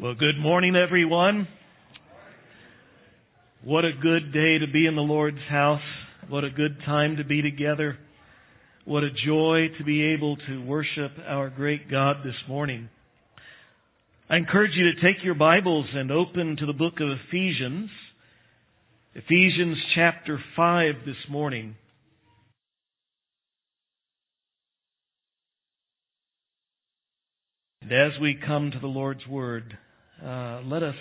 Well, good morning, everyone. What a good day to be in the Lord's house. What a good time to be together. What a joy to be able to worship our great God this morning. I encourage you to take your Bibles and open to the book of Ephesians. Ephesians chapter 5 this morning. And as we come to the Lord's Word, uh, let us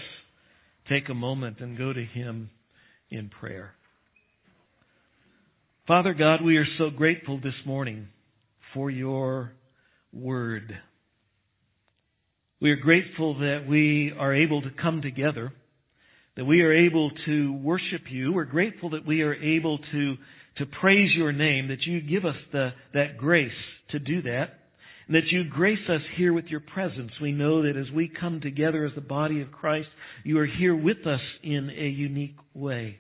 take a moment and go to Him in prayer. Father God, we are so grateful this morning for your Word. We are grateful that we are able to come together, that we are able to worship you. We're grateful that we are able to, to praise your name, that you give us the, that grace to do that and that you grace us here with your presence. We know that as we come together as the body of Christ, you are here with us in a unique way.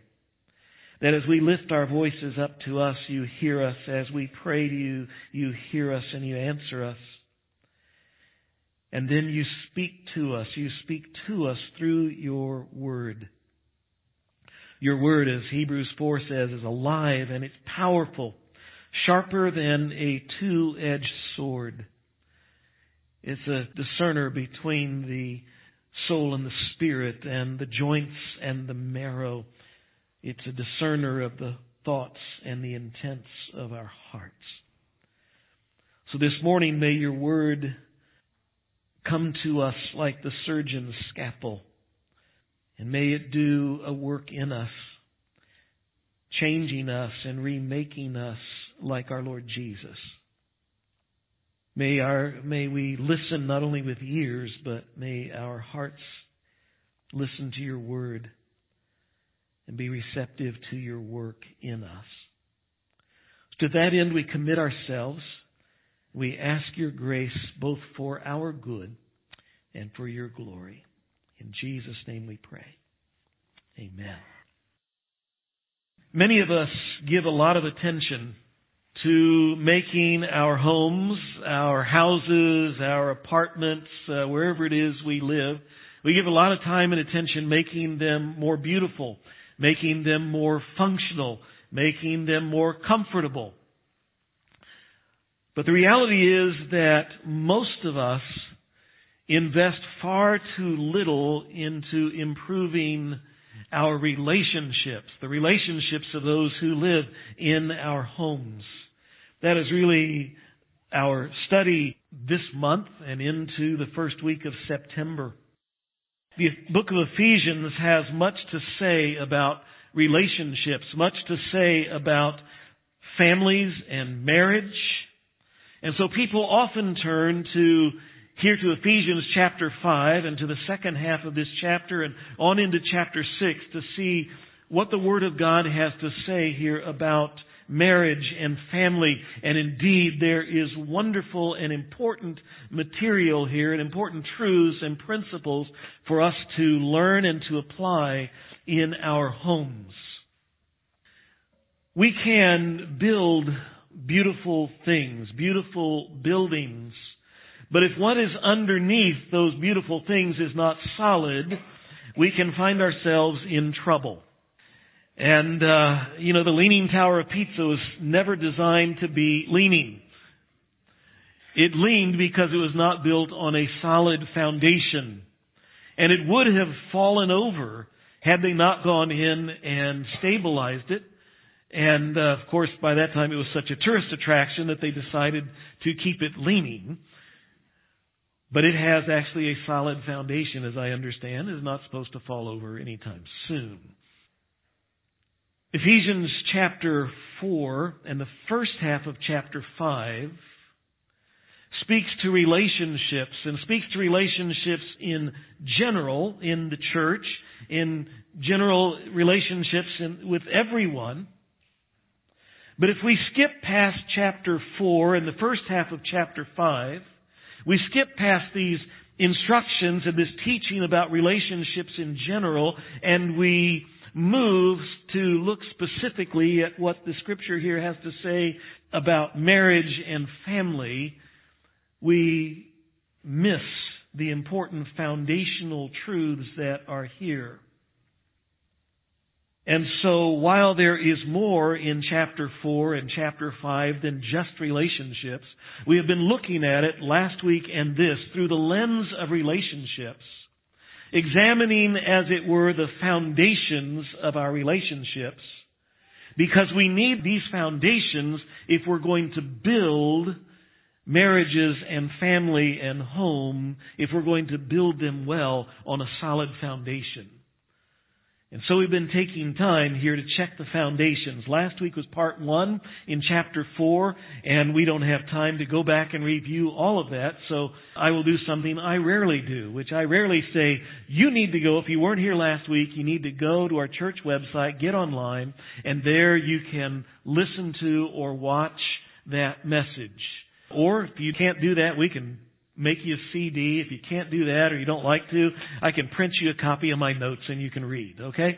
That as we lift our voices up to us, you hear us. As we pray to you, you hear us and you answer us. And then you speak to us. You speak to us through your word. Your word, as Hebrews 4 says, is alive and it's powerful, sharper than a two-edged sword it's a discerner between the soul and the spirit and the joints and the marrow. It's a discerner of the thoughts and the intents of our hearts. So this morning, may your word come to us like the surgeon's scalpel, and may it do a work in us, changing us and remaking us like our Lord Jesus. May our, may we listen not only with ears, but may our hearts listen to your word and be receptive to your work in us. To that end, we commit ourselves. We ask your grace both for our good and for your glory. In Jesus' name we pray. Amen. Many of us give a lot of attention to making our homes, our houses, our apartments, uh, wherever it is we live, we give a lot of time and attention making them more beautiful, making them more functional, making them more comfortable. But the reality is that most of us invest far too little into improving our relationships, the relationships of those who live in our homes. That is really our study this month and into the first week of September. The book of Ephesians has much to say about relationships, much to say about families and marriage. And so people often turn to here to Ephesians chapter 5 and to the second half of this chapter and on into chapter 6 to see what the Word of God has to say here about marriage and family. And indeed, there is wonderful and important material here and important truths and principles for us to learn and to apply in our homes. We can build beautiful things, beautiful buildings, but if what is underneath those beautiful things is not solid, we can find ourselves in trouble. And, uh, you know, the Leaning Tower of Pisa was never designed to be leaning. It leaned because it was not built on a solid foundation. And it would have fallen over had they not gone in and stabilized it. And, uh, of course, by that time it was such a tourist attraction that they decided to keep it leaning. But it has actually a solid foundation, as I understand. Is not supposed to fall over anytime soon. Ephesians chapter 4 and the first half of chapter 5 speaks to relationships and speaks to relationships in general in the church, in general relationships in, with everyone. But if we skip past chapter 4 and the first half of chapter 5, we skip past these instructions and this teaching about relationships in general and we moves to look specifically at what the scripture here has to say about marriage and family, we miss the important foundational truths that are here. And so while there is more in chapter 4 and chapter 5 than just relationships, we have been looking at it last week and this through the lens of relationships, examining, as it were, the foundations of our relationships, because we need these foundations if we're going to build marriages and family and home, if we're going to build them well on a solid foundation. And so we've been taking time here to check the foundations. Last week was part one in chapter four, and we don't have time to go back and review all of that, so I will do something I rarely do, which I rarely say, you need to go, if you weren't here last week, you need to go to our church website, get online, and there you can listen to or watch that message. Or if you can't do that, we can make you a CD. If you can't do that or you don't like to, I can print you a copy of my notes and you can read, okay?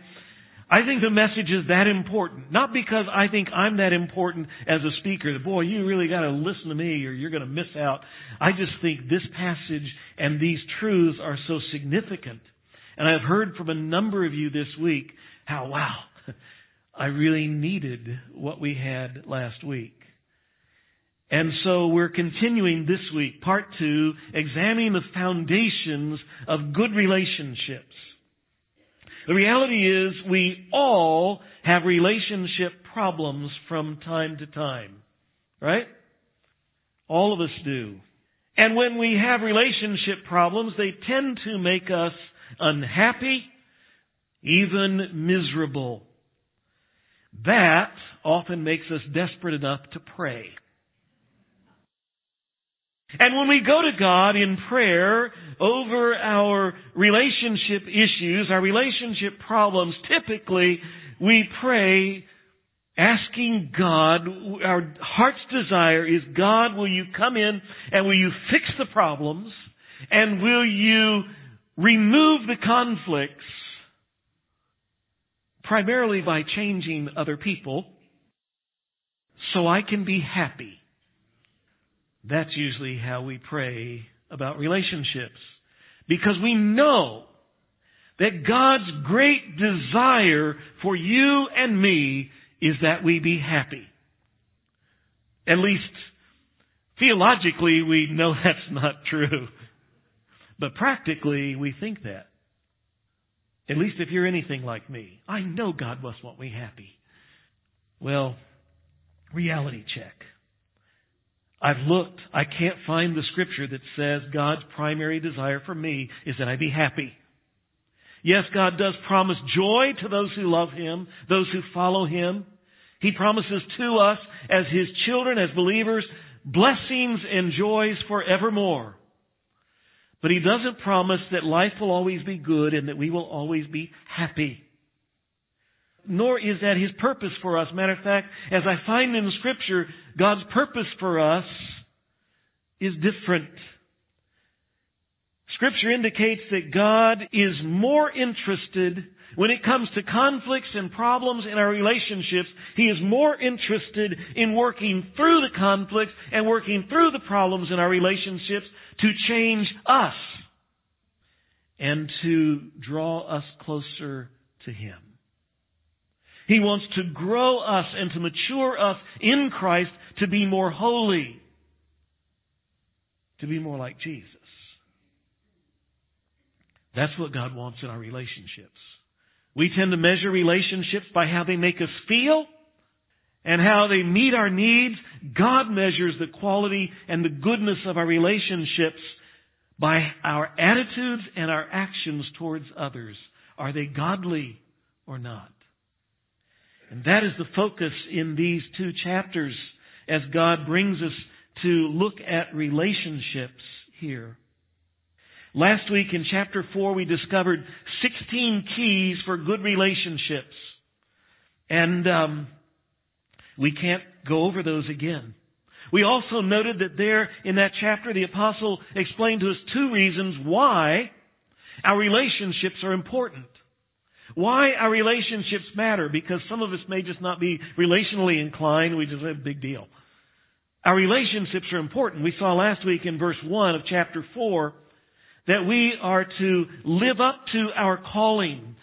I think the message is that important. Not because I think I'm that important as a speaker. Boy, you really gotta listen to me or you're gonna miss out. I just think this passage and these truths are so significant. And I've heard from a number of you this week how, wow, I really needed what we had last week. And so we're continuing this week, part two, examining the foundations of good relationships. The reality is we all have relationship problems from time to time. Right? All of us do. And when we have relationship problems, they tend to make us unhappy, even miserable. That often makes us desperate enough to pray. And when we go to God in prayer over our relationship issues, our relationship problems, typically we pray asking God, our heart's desire is, God, will you come in and will you fix the problems and will you remove the conflicts primarily by changing other people so I can be happy. That's usually how we pray about relationships. Because we know that God's great desire for you and me is that we be happy. At least theologically we know that's not true. But practically we think that. At least if you're anything like me. I know God must want me happy. Well, reality check. I've looked. I can't find the scripture that says God's primary desire for me is that I be happy. Yes, God does promise joy to those who love Him, those who follow Him. He promises to us as His children, as believers, blessings and joys forevermore. But He doesn't promise that life will always be good and that we will always be happy nor is that His purpose for us. Matter of fact, as I find in Scripture, God's purpose for us is different. Scripture indicates that God is more interested when it comes to conflicts and problems in our relationships. He is more interested in working through the conflicts and working through the problems in our relationships to change us and to draw us closer to Him. He wants to grow us and to mature us in Christ to be more holy, to be more like Jesus. That's what God wants in our relationships. We tend to measure relationships by how they make us feel and how they meet our needs. God measures the quality and the goodness of our relationships by our attitudes and our actions towards others. Are they godly or not? And that is the focus in these two chapters as God brings us to look at relationships here. Last week in chapter 4 we discovered 16 keys for good relationships. And um, we can't go over those again. We also noted that there in that chapter the apostle explained to us two reasons why our relationships are important. Why our relationships matter, because some of us may just not be relationally inclined, we just have a big deal. Our relationships are important. We saw last week in verse 1 of chapter 4 that we are to live up to our calling,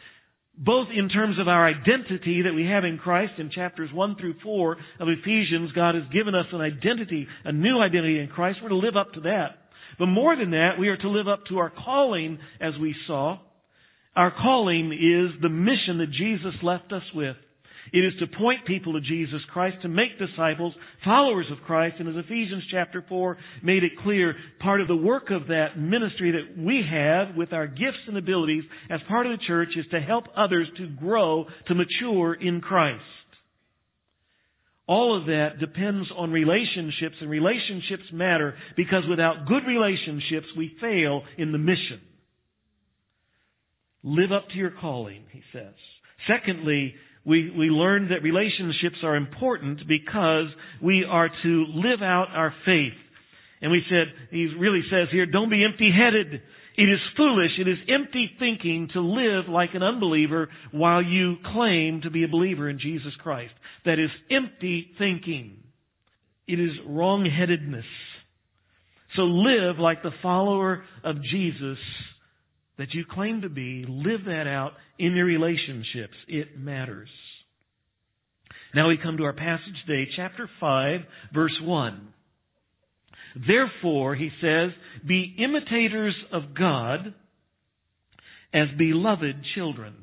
both in terms of our identity that we have in Christ in chapters 1 through 4 of Ephesians, God has given us an identity, a new identity in Christ. We're to live up to that. But more than that, we are to live up to our calling as we saw. Our calling is the mission that Jesus left us with. It is to point people to Jesus Christ, to make disciples, followers of Christ. And as Ephesians chapter 4 made it clear, part of the work of that ministry that we have with our gifts and abilities as part of the church is to help others to grow, to mature in Christ. All of that depends on relationships, and relationships matter because without good relationships, we fail in the mission. Live up to your calling, he says. Secondly, we, we learned that relationships are important because we are to live out our faith. And we said, he really says here, don't be empty headed. It is foolish, it is empty thinking to live like an unbeliever while you claim to be a believer in Jesus Christ. That is empty thinking. It is wrongheadedness. So live like the follower of Jesus that you claim to be. Live that out in your relationships. It matters. Now we come to our passage today, chapter 5, verse 1. Therefore, he says, be imitators of God as beloved children.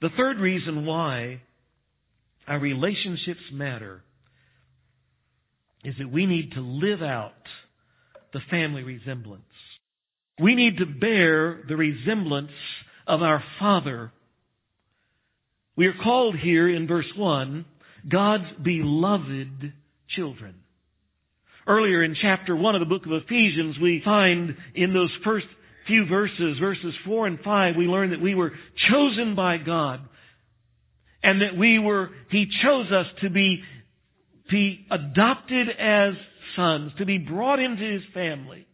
The third reason why our relationships matter is that we need to live out the family resemblance. We need to bear the resemblance of our Father. We are called here in verse 1 God's beloved children. Earlier in chapter 1 of the book of Ephesians, we find in those first few verses, verses 4 and 5, we learn that we were chosen by God and that we were, He chose us to be, be adopted as sons, to be brought into His family.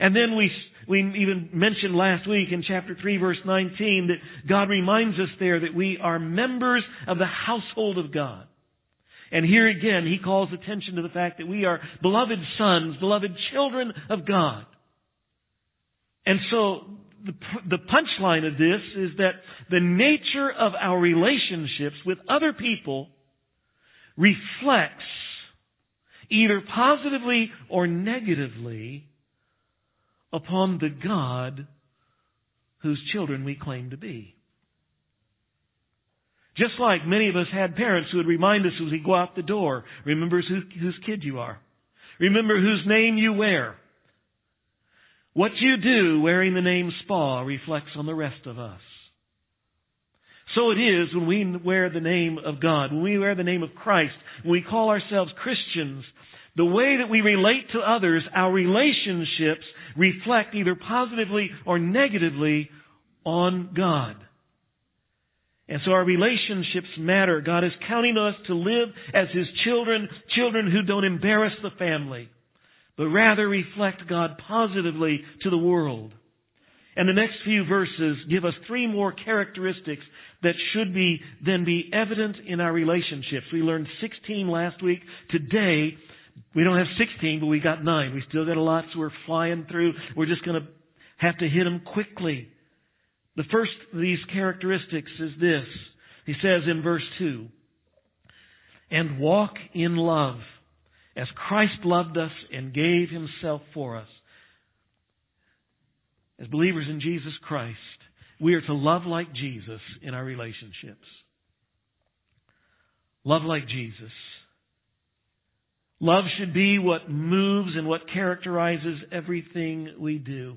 And then we, we even mentioned last week in chapter 3 verse 19 that God reminds us there that we are members of the household of God. And here again, he calls attention to the fact that we are beloved sons, beloved children of God. And so, the, the punchline of this is that the nature of our relationships with other people reflects either positively or negatively upon the God whose children we claim to be. Just like many of us had parents who would remind us as we go out the door, remember who, whose kid you are. Remember whose name you wear. What you do wearing the name Spa reflects on the rest of us. So it is when we wear the name of God, when we wear the name of Christ, when we call ourselves Christians, the way that we relate to others, our relationships reflect either positively or negatively on God. And so our relationships matter. God is counting us to live as His children, children who don't embarrass the family, but rather reflect God positively to the world. And the next few verses give us three more characteristics that should be then be evident in our relationships. We learned 16 last week. Today, we don't have 16, but we got nine. We still got a lot, so we're flying through. We're just going to have to hit them quickly. The first of these characteristics is this. He says in verse 2, and walk in love as Christ loved us and gave himself for us. As believers in Jesus Christ, we are to love like Jesus in our relationships. Love like Jesus. Love should be what moves and what characterizes everything we do.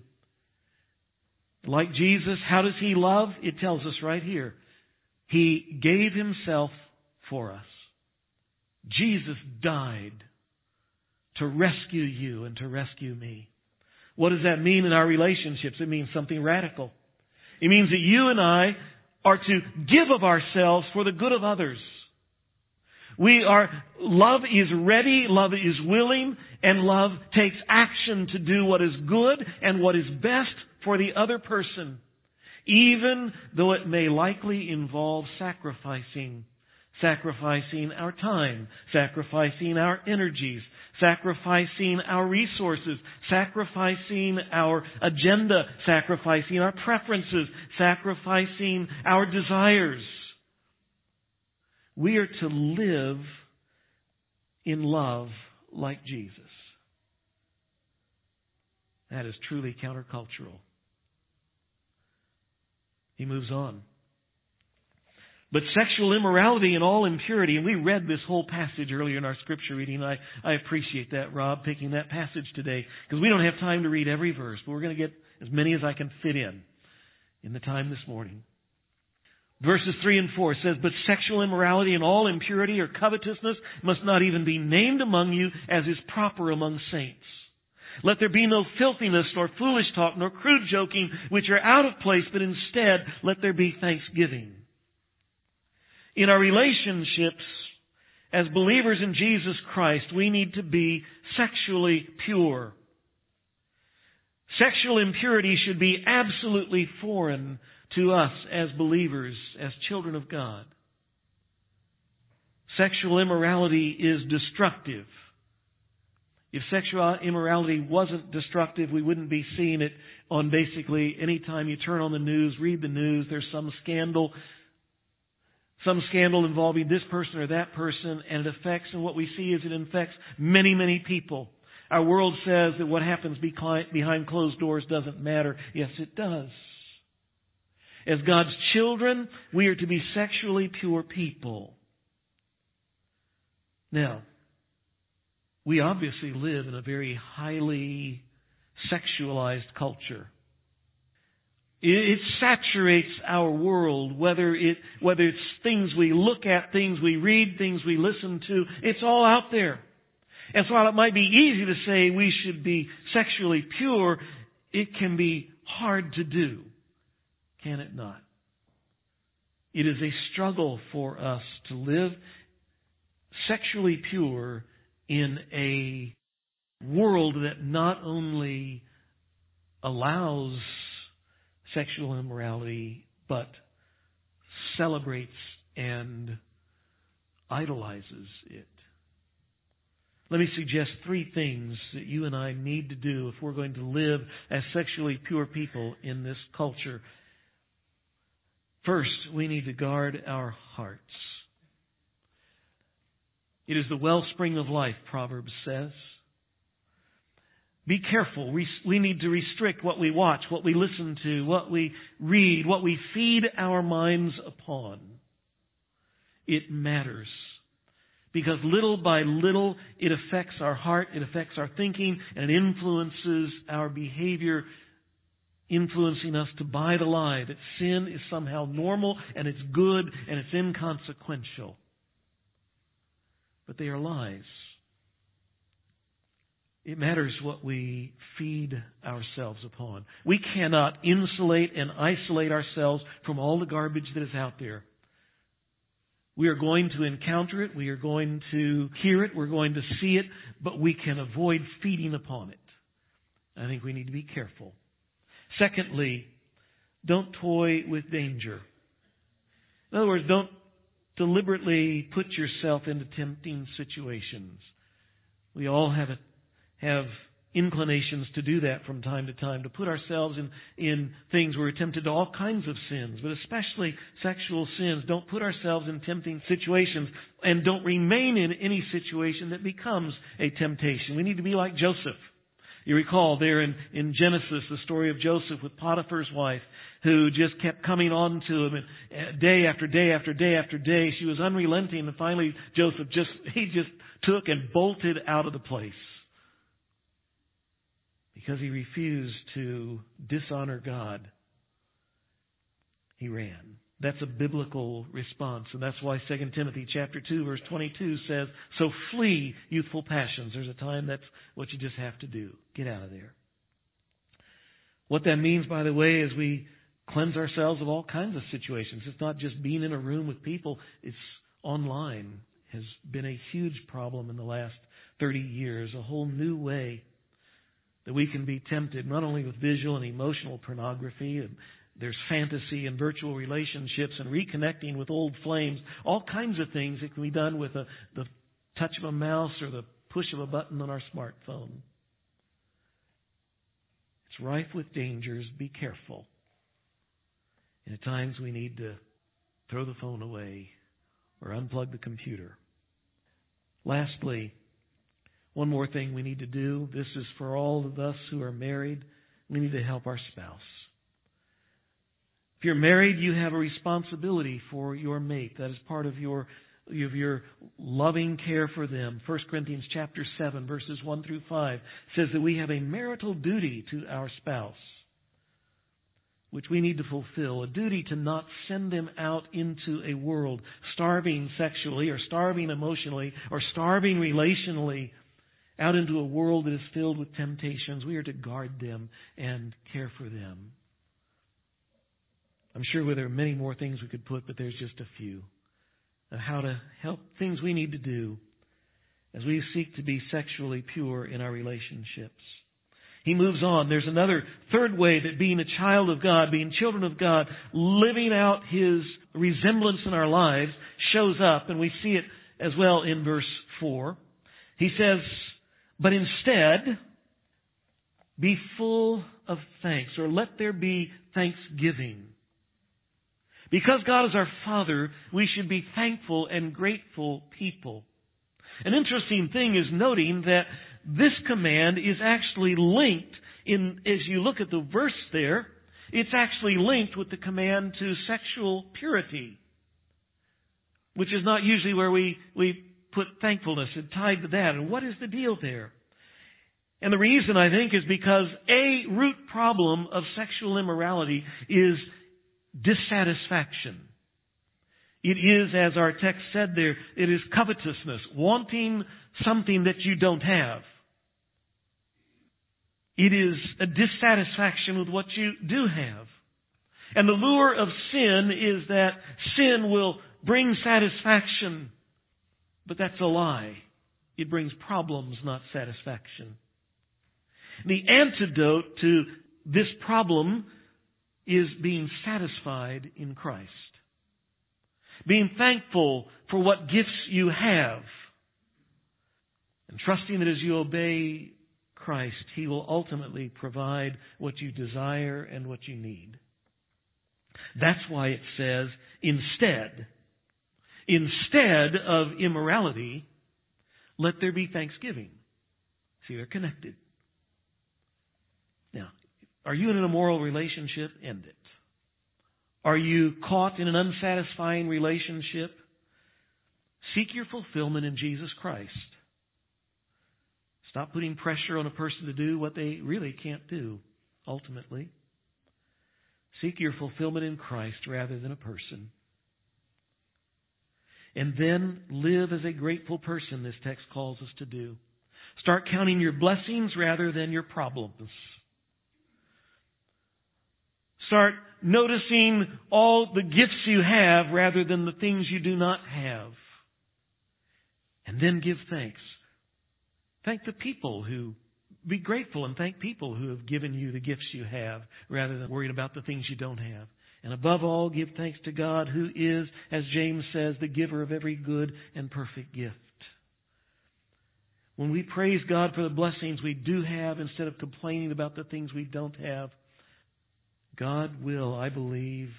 Like Jesus, how does he love? It tells us right here. He gave himself for us. Jesus died to rescue you and to rescue me. What does that mean in our relationships? It means something radical. It means that you and I are to give of ourselves for the good of others. We are, love is ready, love is willing, and love takes action to do what is good and what is best for the other person, even though it may likely involve sacrificing sacrificing our time, sacrificing our energies, sacrificing our resources, sacrificing our agenda, sacrificing our preferences, sacrificing our desires. We are to live in love like Jesus. That is truly countercultural. He moves on. But sexual immorality and all impurity, and we read this whole passage earlier in our scripture reading. I, I appreciate that, Rob, picking that passage today, because we don't have time to read every verse, but we're going to get as many as I can fit in in the time this morning. Verses 3 and 4 says, But sexual immorality and all impurity or covetousness must not even be named among you as is proper among saints. Let there be no filthiness, nor foolish talk, nor crude joking, which are out of place, but instead let there be thanksgiving. In our relationships, as believers in Jesus Christ, we need to be sexually pure. Sexual impurity should be absolutely foreign to us as believers, as children of God. Sexual immorality is destructive. If sexual immorality wasn't destructive, we wouldn't be seeing it on basically any time you turn on the news, read the news, there's some scandal, some scandal involving this person or that person, and it affects, and what we see is it infects many, many people. Our world says that what happens behind closed doors doesn't matter. Yes, it does. As God's children, we are to be sexually pure people. Now, we obviously live in a very highly sexualized culture. It, saturates our world, whether it, whether it's things we look at, things we read, things we listen to, it's all out there. And so while it might be easy to say we should be sexually pure, it can be hard to do. Can it not? It is a struggle for us to live sexually pure in a world that not only allows sexual immorality, but celebrates and idolizes it. Let me suggest three things that you and I need to do if we're going to live as sexually pure people in this culture. First, we need to guard our hearts. It is the wellspring of life, Proverbs says. Be careful. We, we need to restrict what we watch, what we listen to, what we read, what we feed our minds upon. It matters. Because little by little, it affects our heart, it affects our thinking, and it influences our behavior, influencing us to buy the lie that sin is somehow normal and it's good and it's inconsequential but they are lies. It matters what we feed ourselves upon. We cannot insulate and isolate ourselves from all the garbage that is out there. We are going to encounter it, we are going to hear it, we're going to see it, but we can avoid feeding upon it. I think we need to be careful. Secondly, don't toy with danger. In other words, don't deliberately put yourself into tempting situations. We all have a, have inclinations to do that from time to time, to put ourselves in, in things where we're tempted to all kinds of sins, but especially sexual sins. Don't put ourselves in tempting situations and don't remain in any situation that becomes a temptation. We need to be like Joseph. You recall there in, in Genesis the story of Joseph with Potiphar's wife who just kept coming on to him and uh, day after day after day after day. She was unrelenting and finally Joseph just, he just took and bolted out of the place. Because he refused to dishonor God. He ran. That's a biblical response. And that's why 2 Timothy chapter 2 verse 22 says, so flee youthful passions. There's a time that's what you just have to do. Get out of there. What that means, by the way, is we cleanse ourselves of all kinds of situations. It's not just being in a room with people. It's online has been a huge problem in the last 30 years. A whole new way that we can be tempted, not only with visual and emotional pornography and there's fantasy and virtual relationships and reconnecting with old flames. All kinds of things that can be done with a, the touch of a mouse or the push of a button on our smartphone. It's rife with dangers. Be careful. And at times we need to throw the phone away or unplug the computer. Lastly, one more thing we need to do. This is for all of us who are married. We need to help our spouse. If you're married, you have a responsibility for your mate. That is part of your of your loving care for them. 1 Corinthians chapter 7 verses 1 through 5 says that we have a marital duty to our spouse which we need to fulfill, a duty to not send them out into a world starving sexually or starving emotionally or starving relationally out into a world that is filled with temptations. We are to guard them and care for them. I'm sure there are many more things we could put, but there's just a few of how to help things we need to do as we seek to be sexually pure in our relationships. He moves on. There's another third way that being a child of God, being children of God, living out His resemblance in our lives shows up, and we see it as well in verse 4. He says, but instead, be full of thanks, or let there be thanksgiving. Because God is our Father, we should be thankful and grateful people. An interesting thing is noting that this command is actually linked in, as you look at the verse there, it's actually linked with the command to sexual purity, which is not usually where we, we put thankfulness and tied to that. And what is the deal there? And the reason I think is because a root problem of sexual immorality is dissatisfaction. It is, as our text said there, it is covetousness, wanting something that you don't have. It is a dissatisfaction with what you do have. And the lure of sin is that sin will bring satisfaction but that's a lie. It brings problems, not satisfaction. The antidote to this problem is being satisfied in Christ. Being thankful for what gifts you have. And trusting that as you obey Christ, He will ultimately provide what you desire and what you need. That's why it says, instead, Instead of immorality, let there be thanksgiving. See, they're connected. Are you in an immoral relationship? End it. Are you caught in an unsatisfying relationship? Seek your fulfillment in Jesus Christ. Stop putting pressure on a person to do what they really can't do, ultimately. Seek your fulfillment in Christ rather than a person. And then live as a grateful person, this text calls us to do. Start counting your blessings rather than your problems. Start noticing all the gifts you have rather than the things you do not have. And then give thanks. Thank the people who, be grateful and thank people who have given you the gifts you have rather than worried about the things you don't have. And above all, give thanks to God who is, as James says, the giver of every good and perfect gift. When we praise God for the blessings we do have instead of complaining about the things we don't have, God will, I believe,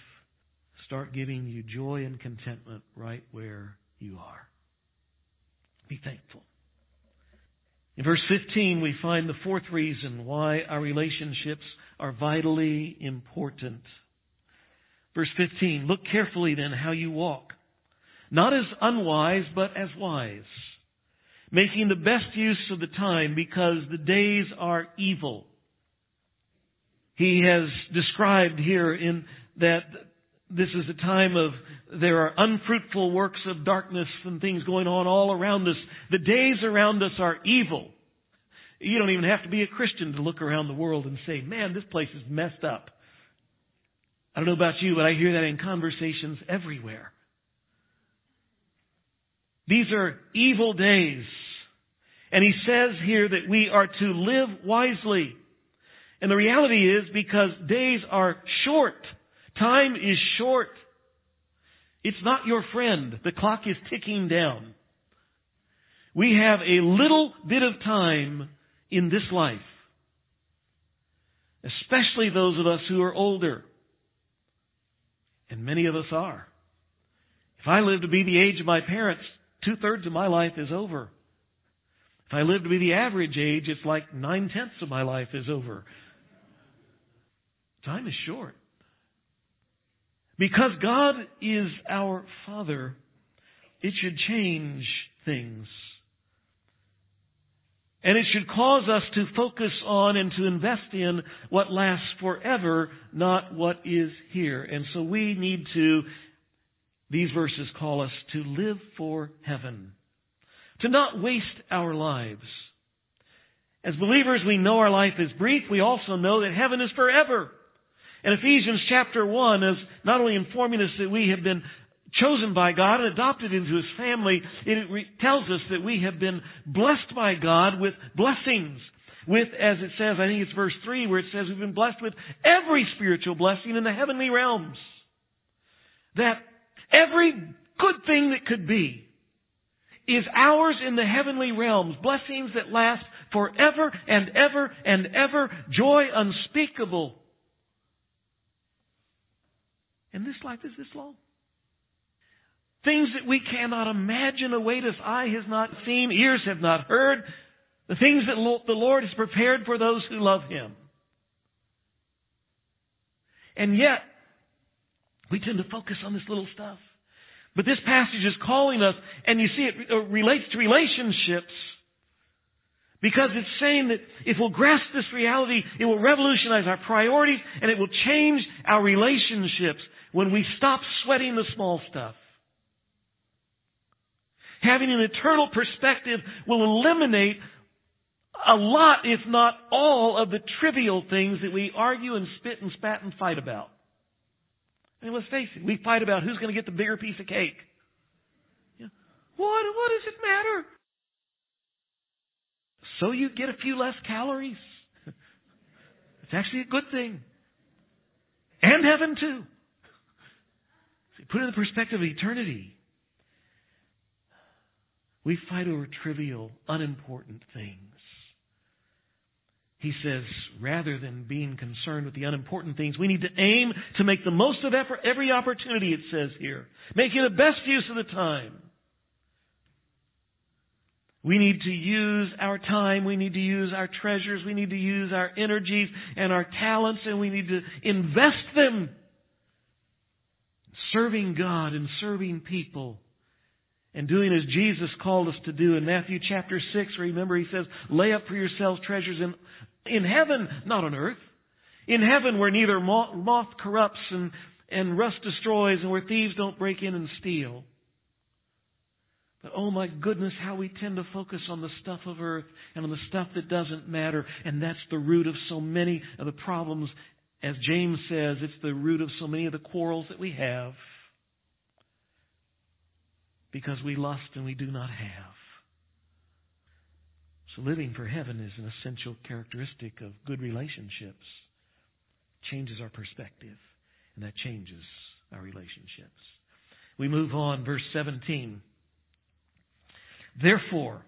start giving you joy and contentment right where you are. Be thankful. In verse 15, we find the fourth reason why our relationships are vitally important. Verse 15, look carefully then how you walk, not as unwise, but as wise, making the best use of the time because the days are evil. He has described here in that this is a time of there are unfruitful works of darkness and things going on all around us. The days around us are evil. You don't even have to be a Christian to look around the world and say, man, this place is messed up. I don't know about you, but I hear that in conversations everywhere. These are evil days. And he says here that we are to live wisely. And the reality is because days are short, Time is short. It's not your friend. The clock is ticking down. We have a little bit of time in this life. Especially those of us who are older. And many of us are. If I live to be the age of my parents, two thirds of my life is over. If I live to be the average age, it's like nine tenths of my life is over. Time is short. Because God is our Father, it should change things. And it should cause us to focus on and to invest in what lasts forever, not what is here. And so we need to, these verses call us to live for heaven, to not waste our lives. As believers, we know our life is brief. We also know that heaven is forever. And Ephesians chapter 1 is not only informing us that we have been chosen by God and adopted into His family, it re- tells us that we have been blessed by God with blessings. With, as it says, I think it's verse 3 where it says we've been blessed with every spiritual blessing in the heavenly realms. That every good thing that could be is ours in the heavenly realms. Blessings that last forever and ever and ever. Joy unspeakable and this life is this long. Things that we cannot imagine await us, eye has not seen, ears have not heard. The things that the Lord has prepared for those who love Him. And yet, we tend to focus on this little stuff. But this passage is calling us, and you see it relates to relationships. Because it's saying that if we'll grasp this reality, it will revolutionize our priorities and it will change our relationships when we stop sweating the small stuff. Having an eternal perspective will eliminate a lot, if not all, of the trivial things that we argue and spit and spat and fight about. And let's face it, we fight about who's going to get the bigger piece of cake. What, what does it matter? So you get a few less calories. It's actually a good thing. And heaven too. Put it in the perspective of eternity. We fight over trivial, unimportant things. He says, rather than being concerned with the unimportant things, we need to aim to make the most of every opportunity, it says here. Making the best use of the time. We need to use our time, we need to use our treasures, we need to use our energies and our talents, and we need to invest them serving God and serving people and doing as Jesus called us to do in Matthew chapter 6, remember he says, lay up for yourselves treasures in, in heaven, not on earth. In heaven where neither moth corrupts and, and rust destroys and where thieves don't break in and steal. But oh my goodness, how we tend to focus on the stuff of earth and on the stuff that doesn't matter. And that's the root of so many of the problems as James says, it's the root of so many of the quarrels that we have because we lust and we do not have. So living for heaven is an essential characteristic of good relationships. Changes our perspective, and that changes our relationships. We move on, verse 17. Therefore,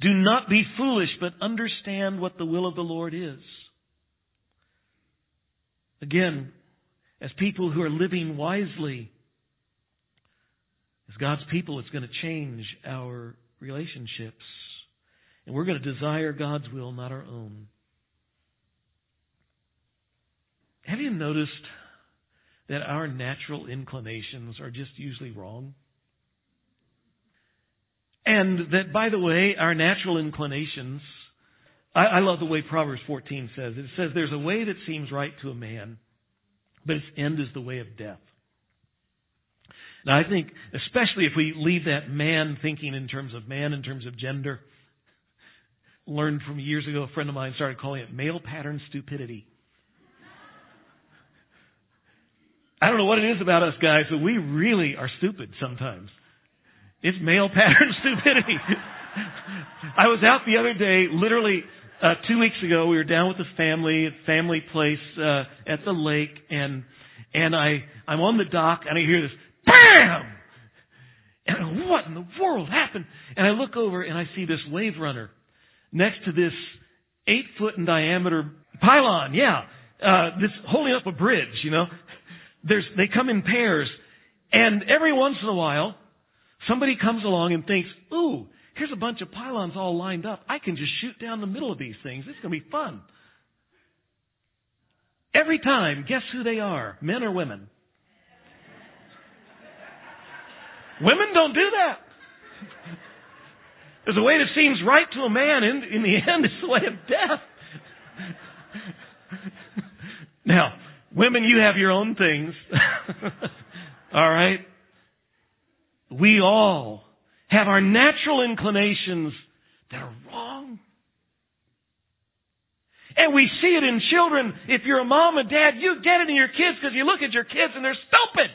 do not be foolish, but understand what the will of the Lord is. Again, as people who are living wisely, as God's people, it's going to change our relationships. And we're going to desire God's will, not our own. Have you noticed that our natural inclinations are just usually wrong? And that, by the way, our natural inclinations I, I love the way Proverbs 14 says it. It says, There's a way that seems right to a man, but its end is the way of death. Now, I think, especially if we leave that man thinking in terms of man, in terms of gender, learned from years ago, a friend of mine started calling it male pattern stupidity. I don't know what it is about us guys, but we really are stupid sometimes. It's male pattern stupidity. I was out the other day, literally uh, two weeks ago, we were down with the family, family place uh, at the lake, and and I, I'm on the dock and I hear this BAM! And I go, what in the world happened? And I look over and I see this wave runner next to this eight foot in diameter pylon, yeah. Uh, this holding up a bridge, you know. There's, they come in pairs. And every once in a while, somebody comes along and thinks, ooh, here's a bunch of pylons all lined up. I can just shoot down the middle of these things. It's going to be fun. Every time, guess who they are? Men or women? women don't do that. There's a way that seems right to a man. In, in the end, it's the way of death. now, women, you have your own things. all right? We all have our natural inclinations that are wrong. And we see it in children. If you're a mom and dad, you get it in your kids because you look at your kids and they're stupid.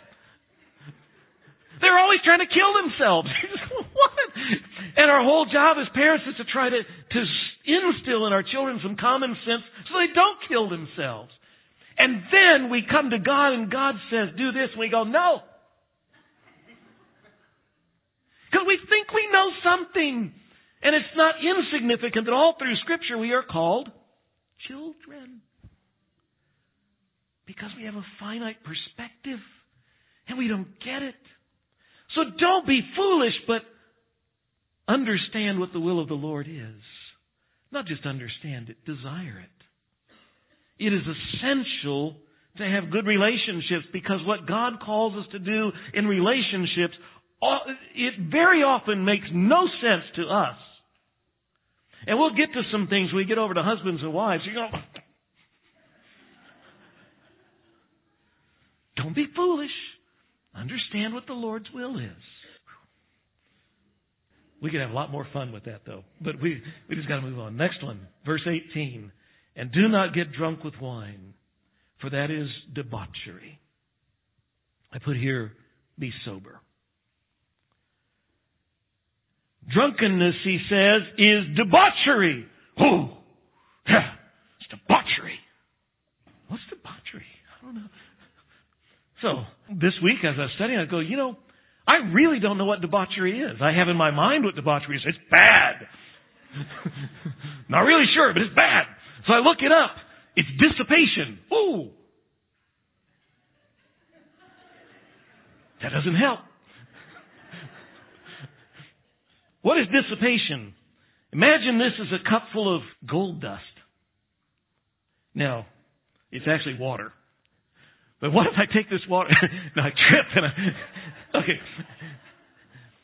They're always trying to kill themselves. And our whole job as parents is to try to, to instill in our children some common sense so they don't kill themselves. And then we come to God and God says, do this. And we go, no. Because we think we know something. And it's not insignificant that all through Scripture we are called children. Because we have a finite perspective and we don't get it. So don't be foolish, but understand what the will of the Lord is. Not just understand it, desire it. It is essential to have good relationships because what God calls us to do in relationships, it very often makes no sense to us. And we'll get to some things when we get over to husbands and wives. You go, don't be foolish. Understand what the Lord's will is. We could have a lot more fun with that though. But we, we just gotta move on. Next one, verse 18. And do not get drunk with wine, for that is debauchery. I put here, be sober. Drunkenness, he says, is debauchery. Oh, yeah, it's debauchery. What's debauchery? I don't know. So, this week as I was studying, I go, you know, I really don't know what debauchery is. I have in my mind what debauchery is. It's bad. Not really sure, but it's bad. So I look it up. It's dissipation. Ooh. That doesn't help. What is dissipation? Imagine this is a cup full of gold dust. Now, it's actually water. But what if I take this water and I trip and I, okay.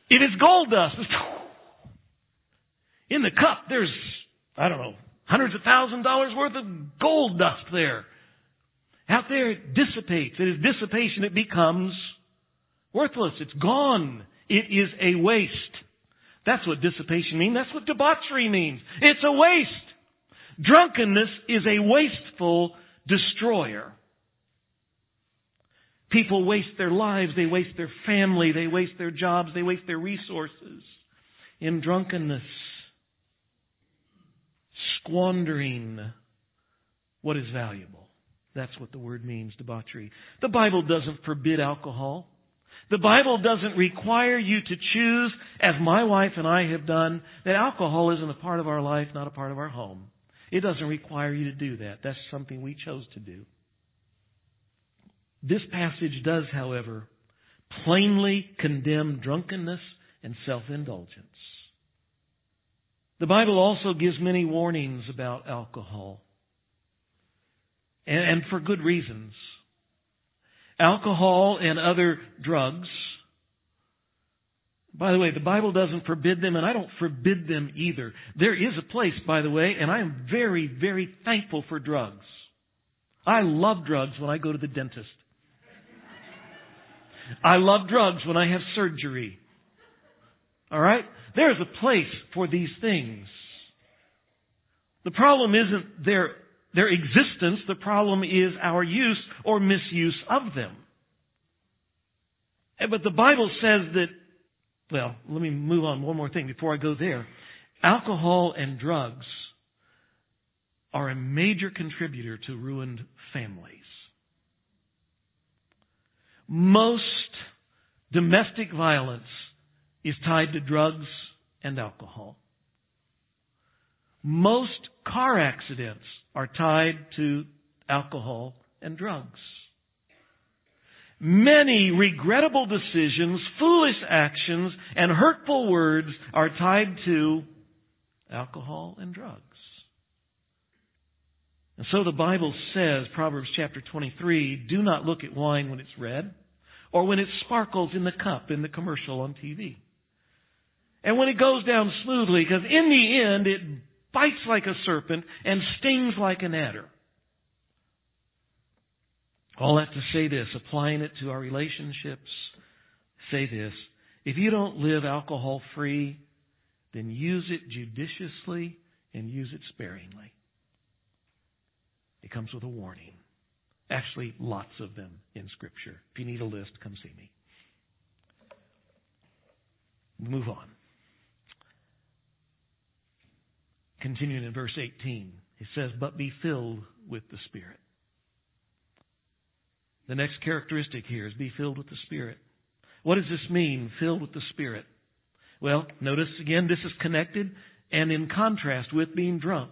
It's gold dust, in the cup, there's, I don't know, hundreds of thousand dollars worth of gold dust there. Out there, it dissipates. It is dissipation. It becomes worthless. It's gone. It is a waste. That's what dissipation means. That's what debauchery means. It's a waste. Drunkenness is a wasteful destroyer. People waste their lives, they waste their family, they waste their jobs, they waste their resources in drunkenness, squandering what is valuable. That's what the word means, debauchery. The Bible doesn't forbid alcohol. The Bible doesn't require you to choose, as my wife and I have done, that alcohol isn't a part of our life, not a part of our home. It doesn't require you to do that. That's something we chose to do. This passage does, however, plainly condemn drunkenness and self-indulgence. The Bible also gives many warnings about alcohol. And, for good reasons. Alcohol and other drugs. By the way, the Bible doesn't forbid them, and I don't forbid them either. There is a place, by the way, and I am very, very thankful for drugs. I love drugs when I go to the dentist. I love drugs when I have surgery. Alright? There's a place for these things. The problem isn't their, their existence, the problem is our use or misuse of them. But the Bible says that, well, let me move on one more thing before I go there. Alcohol and drugs are a major contributor to ruined families. most domestic violence is tied to drugs and alcohol. Most car accidents are tied to alcohol and drugs. Many regrettable decisions, foolish actions, and hurtful words are tied to alcohol and drugs. And so the Bible says, Proverbs chapter 23, do not look at wine when it's red or when it sparkles in the cup in the commercial on TV. And when it goes down smoothly, because in the end it bites like a serpent and stings like an adder. All that to say this, applying it to our relationships, say this. If you don't live alcohol free, then use it judiciously and use it sparingly. It comes with a warning. Actually, lots of them in Scripture. If you need a list, come see me. Move on. Continuing in verse 18, it says, But be filled with the Spirit. The next characteristic here is be filled with the Spirit. What does this mean, filled with the Spirit? Well, notice again, this is connected and in contrast with being drunk.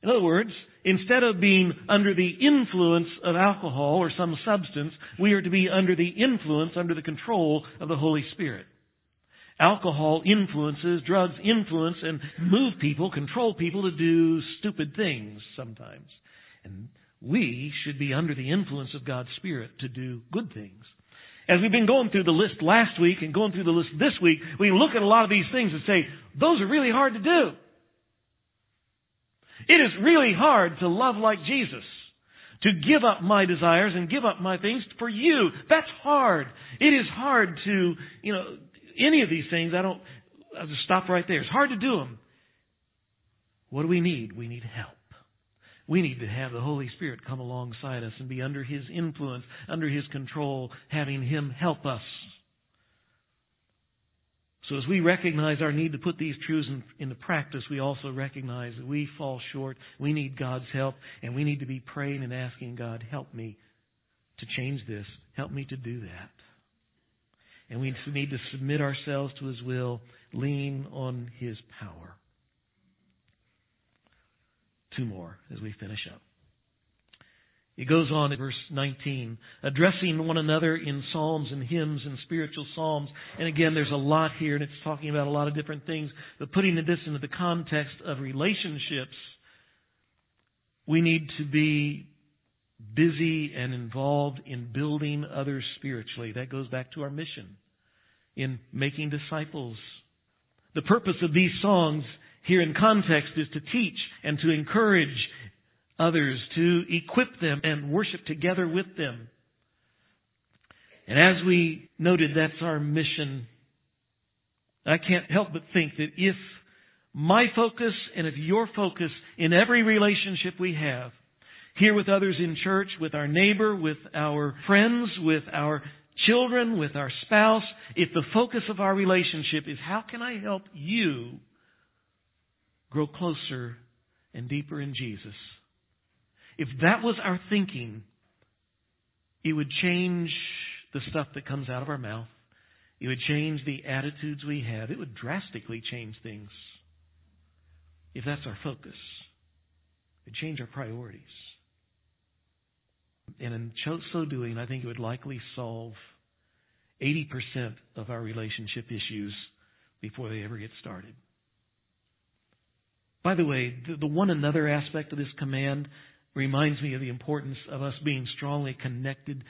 In other words, instead of being under the influence of alcohol or some substance, we are to be under the influence, under the control of the Holy Spirit. Alcohol influences, drugs influence and move people, control people to do stupid things sometimes. And we should be under the influence of God's Spirit to do good things. As we've been going through the list last week and going through the list this week, we look at a lot of these things and say, those are really hard to do. It is really hard to love like Jesus. To give up my desires and give up my things for you. That's hard. It is hard to, you know, any of these things, I don't, I'll just stop right there. It's hard to do them. What do we need? We need help. We need to have the Holy Spirit come alongside us and be under His influence, under His control, having Him help us. So as we recognize our need to put these truths in, into practice, we also recognize that we fall short. We need God's help, and we need to be praying and asking God, help me to change this. Help me to do that. And we need to submit ourselves to His will, lean on His power two more as we finish up. It goes on in verse 19, addressing one another in psalms and hymns and spiritual psalms. And again, there's a lot here, and it's talking about a lot of different things. But putting this into the context of relationships, we need to be busy and involved in building others spiritually. That goes back to our mission in making disciples. The purpose of these songs here in context is to teach and to encourage others, to equip them and worship together with them. And as we noted, that's our mission. I can't help but think that if my focus and if your focus in every relationship we have, here with others in church, with our neighbor, with our friends, with our children, with our spouse, if the focus of our relationship is how can I help you grow closer and deeper in Jesus. If that was our thinking, it would change the stuff that comes out of our mouth. It would change the attitudes we have. It would drastically change things. If that's our focus, it would change our priorities. And in so doing, I think it would likely solve 80% of our relationship issues before they ever get started. By the way, the, the one another aspect of this command reminds me of the importance of us being strongly connected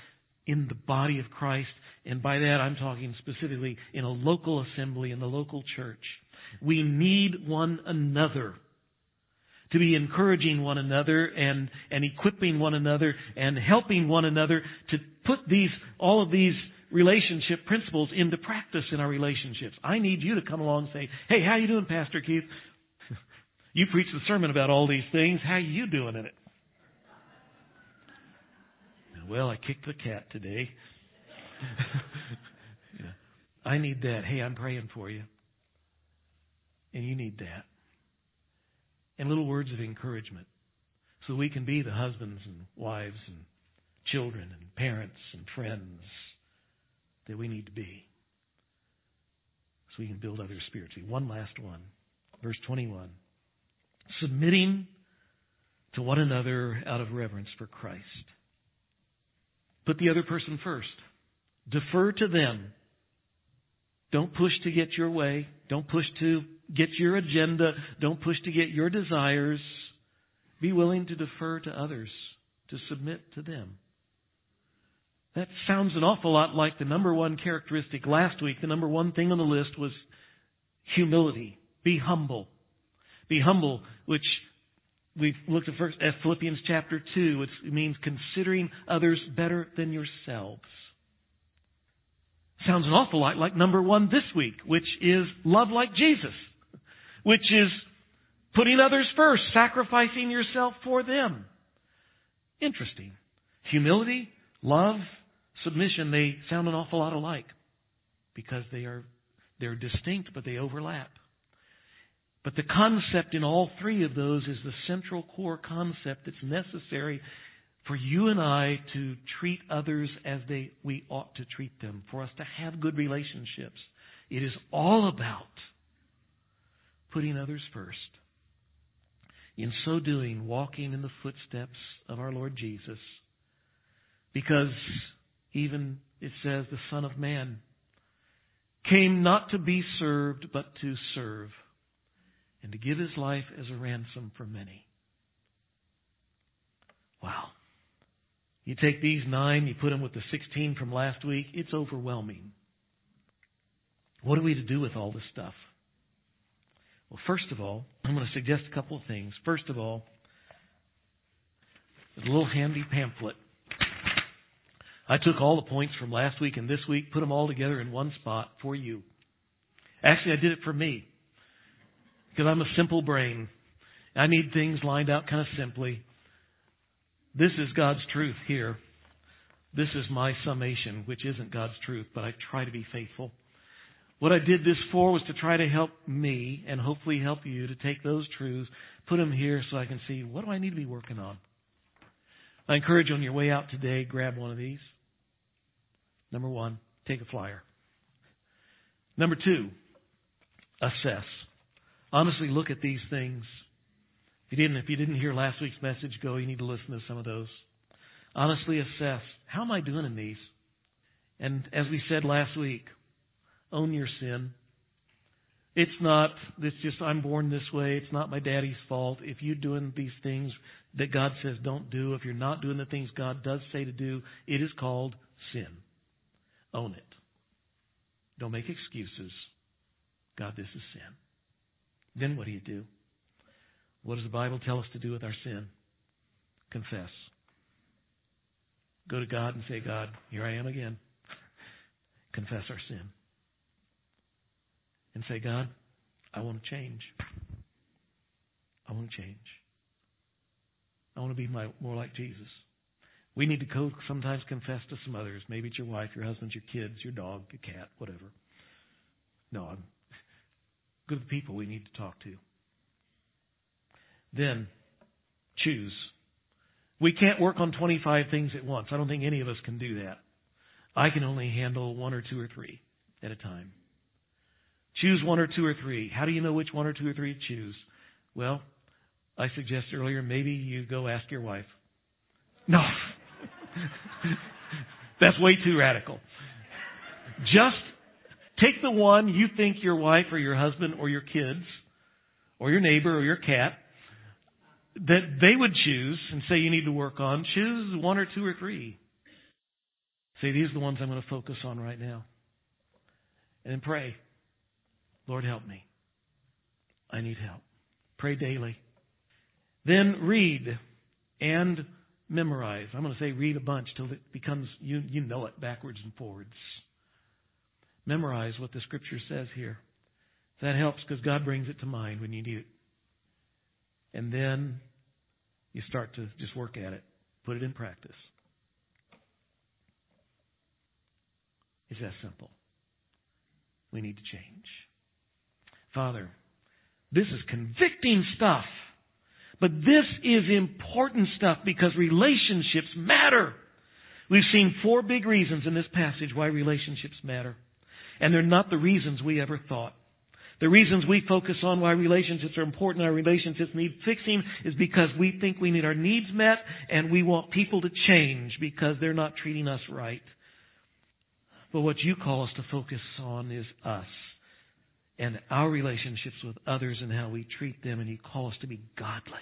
in the body of Christ. And by that, I'm talking specifically in a local assembly, in the local church. We need one another to be encouraging one another and, and equipping one another and helping one another to put these, all of these relationship principles into practice in our relationships. I need you to come along and say, hey, how you doing, Pastor Keith? You preached a sermon about all these things. How you doing in it? Well, I kicked the cat today. yeah. I need that. Hey, I'm praying for you. And you need that. And little words of encouragement. So we can be the husbands and wives and children and parents and friends that we need to be so we can build others spiritually. One last one. Verse 21. Submitting to one another out of reverence for Christ. Put the other person first. Defer to them. Don't push to get your way. Don't push to get your agenda. Don't push to get your desires. Be willing to defer to others, to submit to them. That sounds an awful lot like the number one characteristic last week. The number one thing on the list was humility. Be humble. Be humble, which we've looked at first at Philippians chapter 2. it means considering others better than yourselves. Sounds an awful lot like number one this week, which is love like Jesus, which is putting others first, sacrificing yourself for them. Interesting. Humility, love, submission, they sound an awful lot alike because they are they're distinct, but they overlap. But the concept in all three of those is the central core concept that's necessary for you and I to treat others as they we ought to treat them, for us to have good relationships. It is all about putting others first. In so doing, walking in the footsteps of our Lord Jesus. Because even it says the Son of Man came not to be served, but to serve, and to give his life as a ransom for many. Wow. You take these nine, you put them with the 16 from last week, it's overwhelming. What are we to do with all this stuff? Well, first of all, I'm going to suggest a couple of things. First of all, a little handy pamphlet. I took all the points from last week and this week, put them all together in one spot for you. Actually, I did it for me because I'm a simple brain. I need things lined out kind of simply. This is God's truth here. This is my summation, which isn't God's truth, but I try to be faithful. What I did this for was to try to help me and hopefully help you to take those truths, put them here so I can see what do I need to be working on. I encourage you on your way out today, grab one of these. Number one, take a flyer. Number two, assess. Honestly, look at these things. If you didn't, if you didn't hear last week's message, go. You need to listen to some of those. Honestly, assess. How am I doing in these? And as we said last week, own your sin. It's not, it's just I'm born this way. It's not my daddy's fault. If you're doing these things that God says don't do, if you're not doing the things God does say to do, it is called sin. Own it. Don't make excuses. God, this is sin. Then what do you do? What does the Bible tell us to do with our sin? Confess. Go to God and say, God, here I am again. Confess our sin. And say, God, I want to change. I want to change. I want to be my, more like Jesus. We need to go sometimes confess to some others. Maybe it's your wife, your husband, your kids, your dog, your cat, whatever. No, I'm good people we need to talk to. Then choose. We can't work on 25 things at once. I don't think any of us can do that. I can only handle one or two or three at a time. Choose one or two or three. How do you know which one or two or three to choose? Well, I suggested earlier maybe you go ask your wife. No. That's way too radical. Just take the one you think your wife or your husband or your kids or your neighbor or your cat that they would choose and say you need to work on. Choose one or two or three. Say, these are the ones I'm going to focus on right now. And then pray, Lord, help me. I need help. Pray daily. Then read and memorize. I'm going to say read a bunch till it becomes, you, you know it backwards and forwards. Memorize what the scripture says here. That helps because God brings it to mind when you need it. And then you start to just work at it, put it in practice. It's that simple. We need to change. Father, this is convicting stuff. But this is important stuff because relationships matter. We've seen four big reasons in this passage why relationships matter. And they're not the reasons we ever thought. The reasons we focus on why relationships are important, our relationships need fixing, is because we think we need our needs met and we want people to change because they're not treating us right. But what you call us to focus on is us and our relationships with others and how we treat them, and you call us to be godly.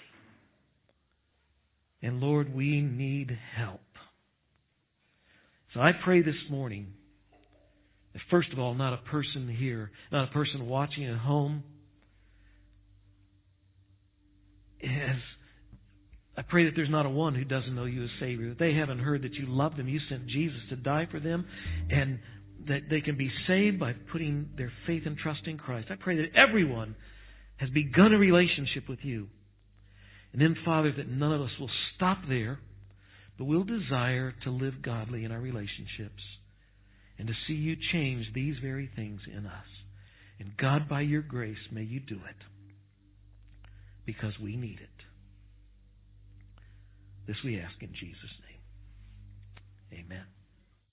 And Lord, we need help. So I pray this morning that, first of all, not a person here, not a person watching at home, has I pray that there's not a one who doesn't know you as Savior, that they haven't heard that you love them, you sent Jesus to die for them, and that they can be saved by putting their faith and trust in Christ. I pray that everyone has begun a relationship with you. And then, Father, that none of us will stop there, but we'll desire to live godly in our relationships and to see you change these very things in us. And God, by your grace, may you do it because we need it. This we ask in Jesus' name. Amen.